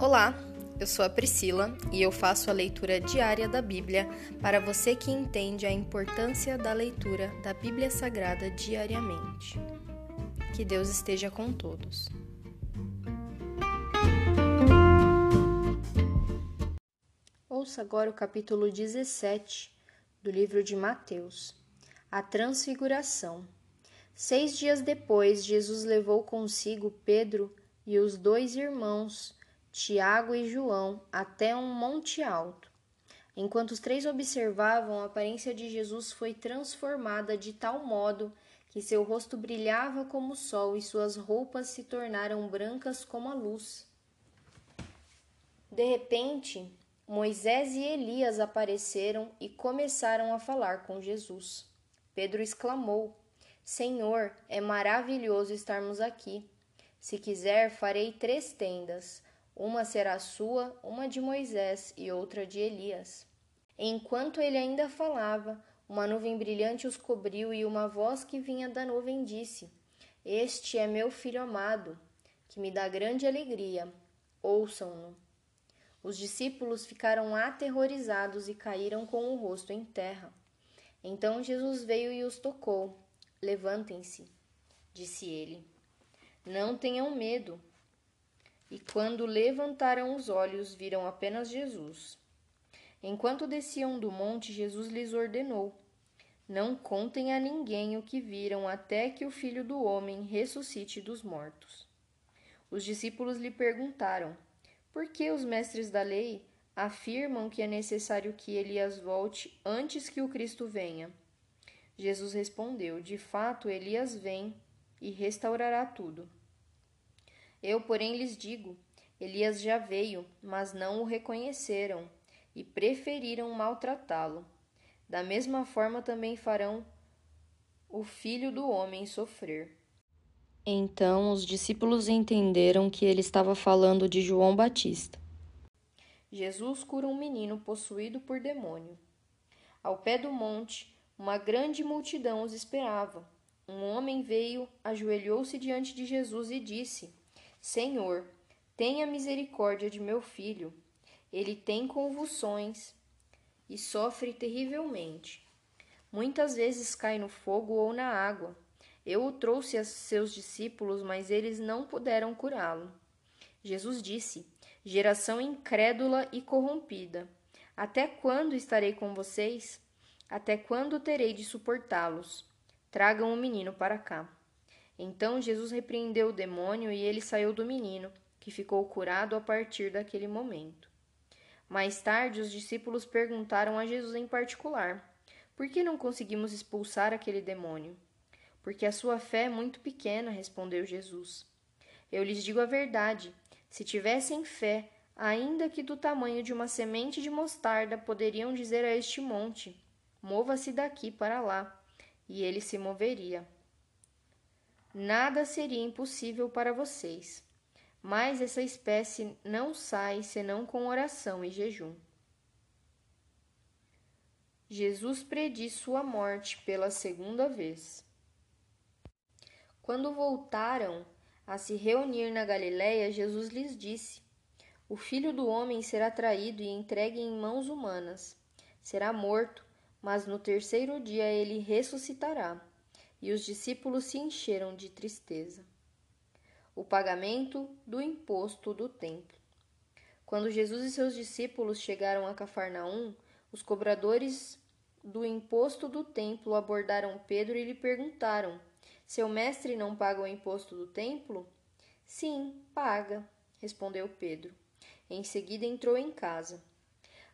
Olá, eu sou a Priscila e eu faço a leitura diária da Bíblia para você que entende a importância da leitura da Bíblia Sagrada diariamente. Que Deus esteja com todos. Ouça agora o capítulo 17 do livro de Mateus, a Transfiguração. Seis dias depois, Jesus levou consigo Pedro e os dois irmãos Tiago e João até um monte alto. Enquanto os três observavam, a aparência de Jesus foi transformada de tal modo que seu rosto brilhava como o sol e suas roupas se tornaram brancas como a luz. De repente, Moisés e Elias apareceram e começaram a falar com Jesus. Pedro exclamou: Senhor, é maravilhoso estarmos aqui. Se quiser, farei três tendas uma será sua, uma de Moisés e outra de Elias. Enquanto ele ainda falava, uma nuvem brilhante os cobriu e uma voz que vinha da nuvem disse: Este é meu filho amado, que me dá grande alegria. Ouçam-no. Os discípulos ficaram aterrorizados e caíram com o rosto em terra. Então Jesus veio e os tocou. Levantem-se, disse ele. Não tenham medo. E quando levantaram os olhos, viram apenas Jesus. Enquanto desciam do monte, Jesus lhes ordenou: Não contem a ninguém o que viram até que o filho do homem ressuscite dos mortos. Os discípulos lhe perguntaram: Por que os mestres da lei afirmam que é necessário que Elias volte antes que o Cristo venha? Jesus respondeu: De fato, Elias vem e restaurará tudo. Eu, porém, lhes digo: Elias já veio, mas não o reconheceram e preferiram maltratá-lo. Da mesma forma também farão o filho do homem sofrer. Então os discípulos entenderam que ele estava falando de João Batista. Jesus cura um menino possuído por demônio. Ao pé do monte, uma grande multidão os esperava. Um homem veio, ajoelhou-se diante de Jesus e disse: Senhor, tenha misericórdia de meu filho. Ele tem convulsões e sofre terrivelmente. Muitas vezes cai no fogo ou na água. Eu o trouxe a seus discípulos, mas eles não puderam curá-lo. Jesus disse: Geração incrédula e corrompida. Até quando estarei com vocês? Até quando terei de suportá-los? Tragam o menino para cá. Então Jesus repreendeu o demônio e ele saiu do menino, que ficou curado a partir daquele momento. Mais tarde, os discípulos perguntaram a Jesus em particular: Por que não conseguimos expulsar aquele demônio? Porque a sua fé é muito pequena, respondeu Jesus. Eu lhes digo a verdade: se tivessem fé, ainda que do tamanho de uma semente de mostarda, poderiam dizer a este monte: Mova-se daqui para lá, e ele se moveria. Nada seria impossível para vocês, mas essa espécie não sai senão com oração e jejum. Jesus prediz sua morte pela segunda vez. Quando voltaram a se reunir na Galiléia, Jesus lhes disse: O filho do homem será traído e entregue em mãos humanas. Será morto, mas no terceiro dia ele ressuscitará e os discípulos se encheram de tristeza. O pagamento do imposto do templo. Quando Jesus e seus discípulos chegaram a Cafarnaum, os cobradores do imposto do templo abordaram Pedro e lhe perguntaram: Seu mestre não paga o imposto do templo? Sim, paga, respondeu Pedro. Em seguida entrou em casa.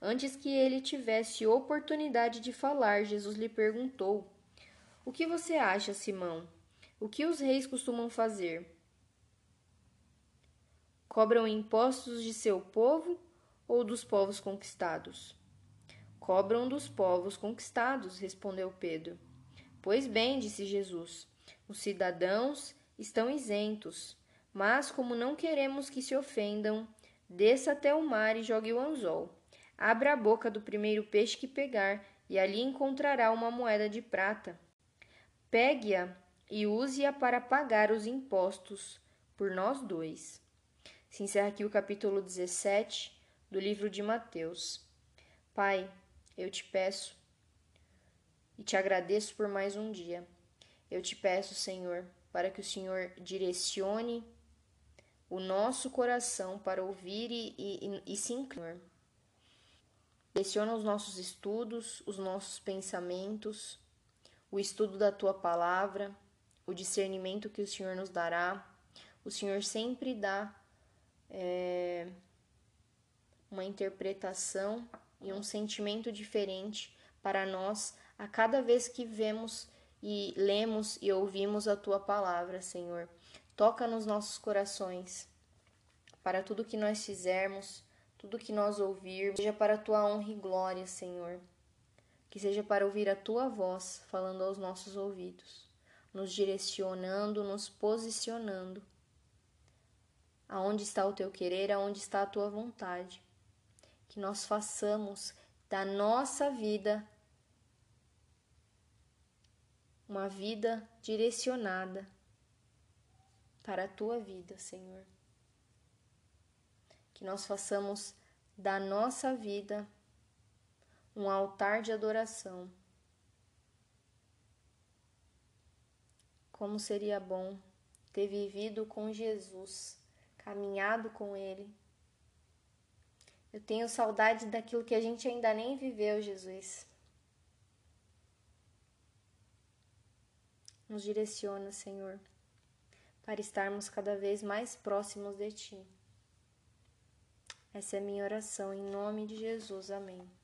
Antes que ele tivesse oportunidade de falar, Jesus lhe perguntou: o que você acha, Simão? O que os reis costumam fazer? Cobram impostos de seu povo ou dos povos conquistados? Cobram dos povos conquistados, respondeu Pedro. Pois bem, disse Jesus, os cidadãos estão isentos, mas como não queremos que se ofendam, desça até o mar e jogue o anzol. Abra a boca do primeiro peixe que pegar, e ali encontrará uma moeda de prata. Pegue-a e use-a para pagar os impostos por nós dois. Se encerra aqui o capítulo 17 do livro de Mateus. Pai, eu te peço e te agradeço por mais um dia. Eu te peço, Senhor, para que o Senhor direcione o nosso coração para ouvir e, e, e se inclinar. Direciona os nossos estudos, os nossos pensamentos, o estudo da tua palavra, o discernimento que o Senhor nos dará. O Senhor sempre dá é, uma interpretação e um sentimento diferente para nós a cada vez que vemos e lemos e ouvimos a tua palavra, Senhor. Toca nos nossos corações para tudo que nós fizermos, tudo que nós ouvirmos, seja para a tua honra e glória, Senhor. Que seja para ouvir a tua voz falando aos nossos ouvidos, nos direcionando, nos posicionando aonde está o teu querer, aonde está a tua vontade. Que nós façamos da nossa vida uma vida direcionada para a tua vida, Senhor. Que nós façamos da nossa vida um altar de adoração. Como seria bom ter vivido com Jesus caminhado com Ele. Eu tenho saudade daquilo que a gente ainda nem viveu, Jesus. Nos direciona, Senhor, para estarmos cada vez mais próximos de Ti. Essa é a minha oração, em nome de Jesus. Amém.